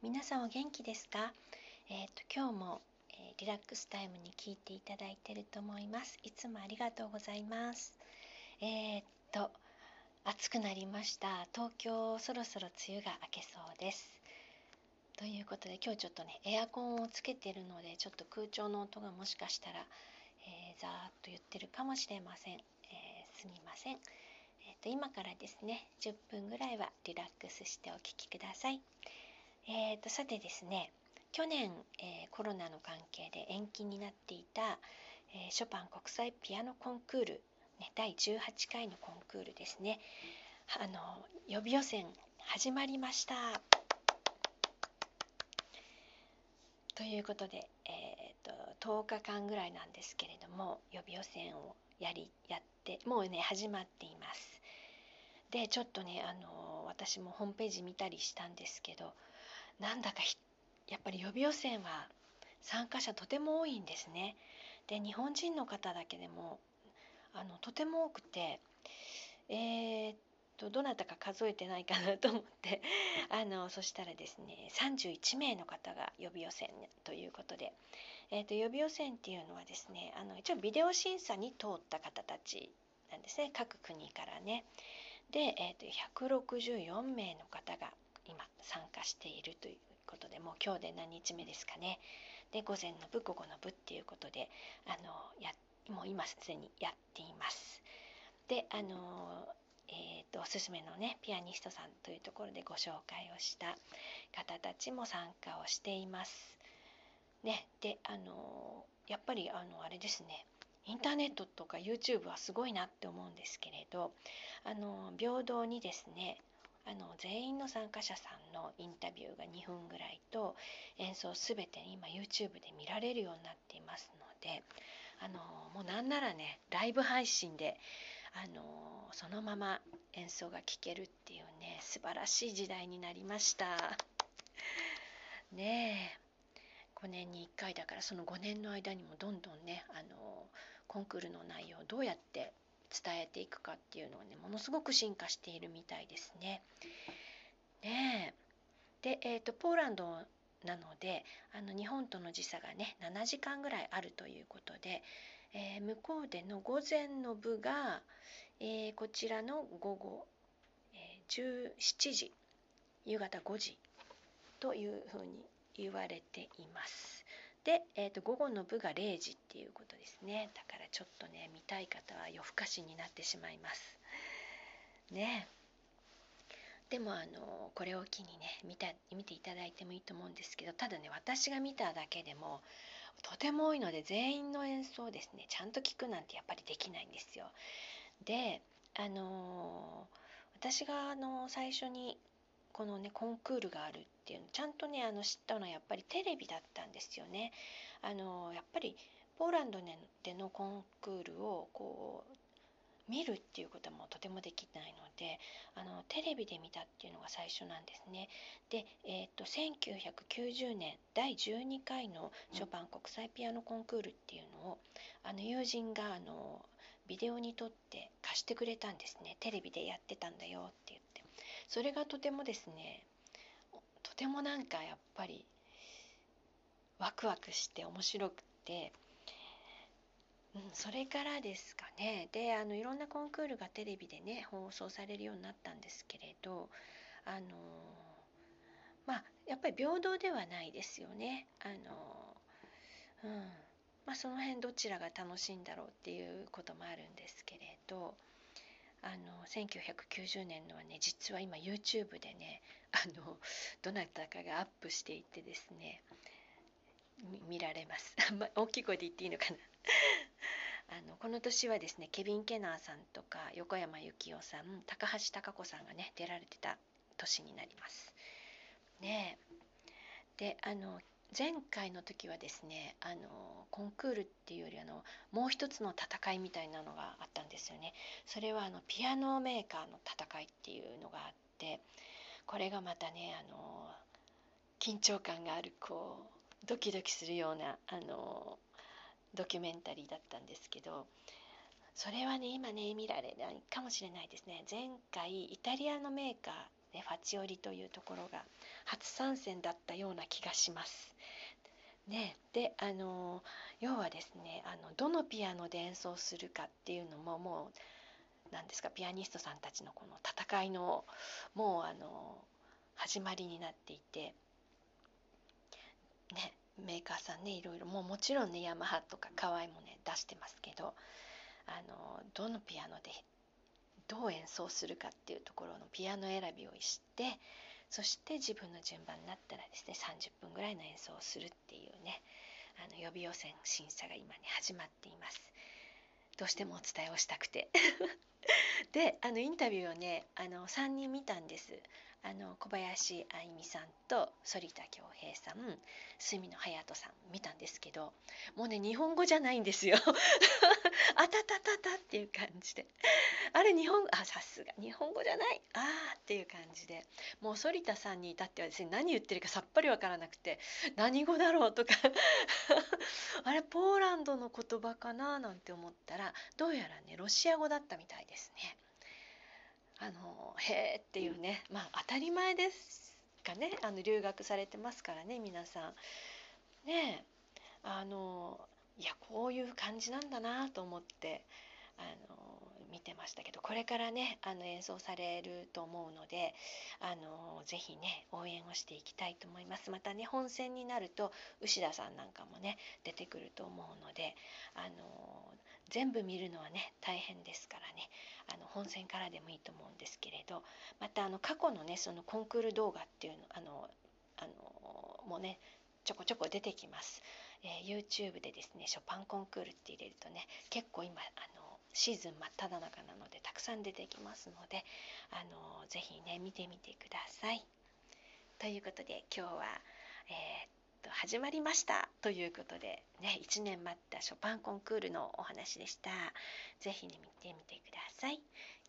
皆さんお元気ですか？えっ、と今日も、えーリラックスタイムに聞いていただいてると思います。いつもありがとうございます。えっ、と暑くなりました。東京そろそろ梅雨が明けそうです。ということで今日ちょっとねエアコンをつけてるのでちょっと空調の音がもしかしたら、えー、ざーっと言ってるかもしれません、えーすみません。えーと今からですね10分ぐらいはリラックスしてお聞きください。えー、とさてですね去年、えーコロナの関係で延期になっていた、えーショパン国際ピアノコンクール、ね、第18回のコンクールですね。あの予備予選始まりました。ということで、えー、と10日間ぐらいなんですけれども予備予選をやりやってもうね始まっています。でちょっとねあの私もホームページ見たりしたんですけどなんだかやっぱり予備予選は参加者とても多いんですね。で日本人の方だけでもあのとても多くてえーっとどなたか数えてないかなと思って あのそしたらですね31名の方が予備予選ということで、えーっと予備予選っていうのはですねあの一応ビデオ審査に通った方たちなんですね各国からね。で、えー、と164名の方が今参加しているということでもう今日で何日目ですかね。で午前の部午後の部っていうことであのやもう今すでにやっています。であのえー、とおすすめのねピアニストさんというところでご紹介をした方たちも参加をしています。ねであのやっぱりあのあれですね。インターネットとか YouTube はすごいなって思うんですけれどあの平等にですねあの全員の参加者さんのインタビューが2分ぐらいと演奏すべて今 YouTube で見られるようになっていますのであのもうなんならねライブ配信であのそのまま演奏が聴けるっていうね素晴らしい時代になりました。ねえ。5年に1回だからその5年の間にもどんどんねあのコンクールの内容をどうやって伝えていくかっていうのがねものすごく進化しているみたいですね。ねえで、えーと、ポーランドなのであの日本との時差がね7時間ぐらいあるということで、えー向こうでの午前の部が、えーこちらの午後、えー17時夕方5時というふうに言われています。で、えーと午後の部が0時っていうことですね。だからちょっとね見たい方は夜更かしになってしまいます。ね。でもあのこれを機にね見た見ていただいてもいいと思うんですけどただね私が見ただけでもとても多いので全員の演奏をですね。ちゃんと聞くなんてやっぱりできないんですよ。であの私があの最初にこのねコンクールがあるっていうのちゃんとねあの知ったのはやっぱりテレビだったんですよね。あのやっぱりポーランドでのコンクールをこう見るっていうこともとてもできないのであのテレビで見たっていうのが最初なんですね。で、えー、と1990年第12回のショパン国際ピアノコンクールっていうのをあの友人があのビデオに撮って貸してくれたんですねテレビでやってたんだよって言ってそれがとてもですねとてもなんかやっぱりワクワクして面白くて、うん、それからですかねであのいろんなコンクールがテレビでね放送されるようになったんですけれどあのまあやっぱり平等ではないですよね。あのうんまあ、その辺どちらが楽しいんだろうっていうこともあるんですけれどあの1990年のはね実は今 YouTube でねあのどなたかがアップしていてですね見られます。あんま大きい声で言っていいのかな。あのこの年はですねケビン・ケナーさんとか横山由紀夫さん高橋貴子さんがね出られてた年になります。ねえ。であの前回の時はですねあのコンクールっていうよりあのもう一つの戦いみたいなのがあったんですよねそれはあのピアノメーカーの戦いっていうのがあってこれがまたねあの緊張感があるこうドキドキするようなあのドキュメンタリーだったんですけどそれはね今ね見られないかもしれないですね前回イタリアのメーカね、ファチオリというところが初参戦だったような気がします。ね、であの要はですねあのどのピアノで演奏するかっていうのももう何ですかピアニストさんたちのこの戦いのもうあの始まりになっていて、ね、メーカーさんねいろいろもうもちろんねヤマハとか河合もね出してますけどあのどのピアノでどう演奏するかっていうところのピアノ選びをしてそして自分の順番になったらですね30分ぐらいの演奏をするっていうねあの予備予選審査が今ね始まっています。どうしてもお伝えをしたくて。であのインタビューをねあの3人見たんです。あの小林愛美さんと反田恭平さん住野隼人さん見たんですけどもうね日本語じゃないんですよ。あたたたたっていう感じで。あれ日本あさすが。日本語じゃない。あーっていう感じで。もう反田さんに至ってはですね何言ってるかさっぱりわからなくて何語だろうとか。あれポーランドの言葉かななんて思ったらどうやらねロシア語だったみたいですね。あのへえっていうねまあ当たり前ですかねあの留学されてますからね皆さん。ねえあのいやこういう感じなんだなと思ってあの見てましたけどこれからねあの演奏されると思うのであのぜひね応援をしていきたいと思います。またね本戦になると牛田さんなんかもね出てくると思うのであの全部見るのはね大変ですからね。あの本戦からでもいいと思うんですけれどまたあの過去のねそのコンクール動画っていうのあのあのもねちょこちょこ出てきます、えー、YouTube でですねショパンコンクールって入れるとね結構今あのシーズン真っ只中なのでたくさん出てきますのであのぜひね見てみてください。ということで今日は、えーと始まりましたということでね1年待ったショパンコンクールのお話でした。ぜひね見てみてください。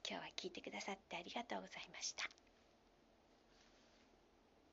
今日は聞いてくださってありがとうございました。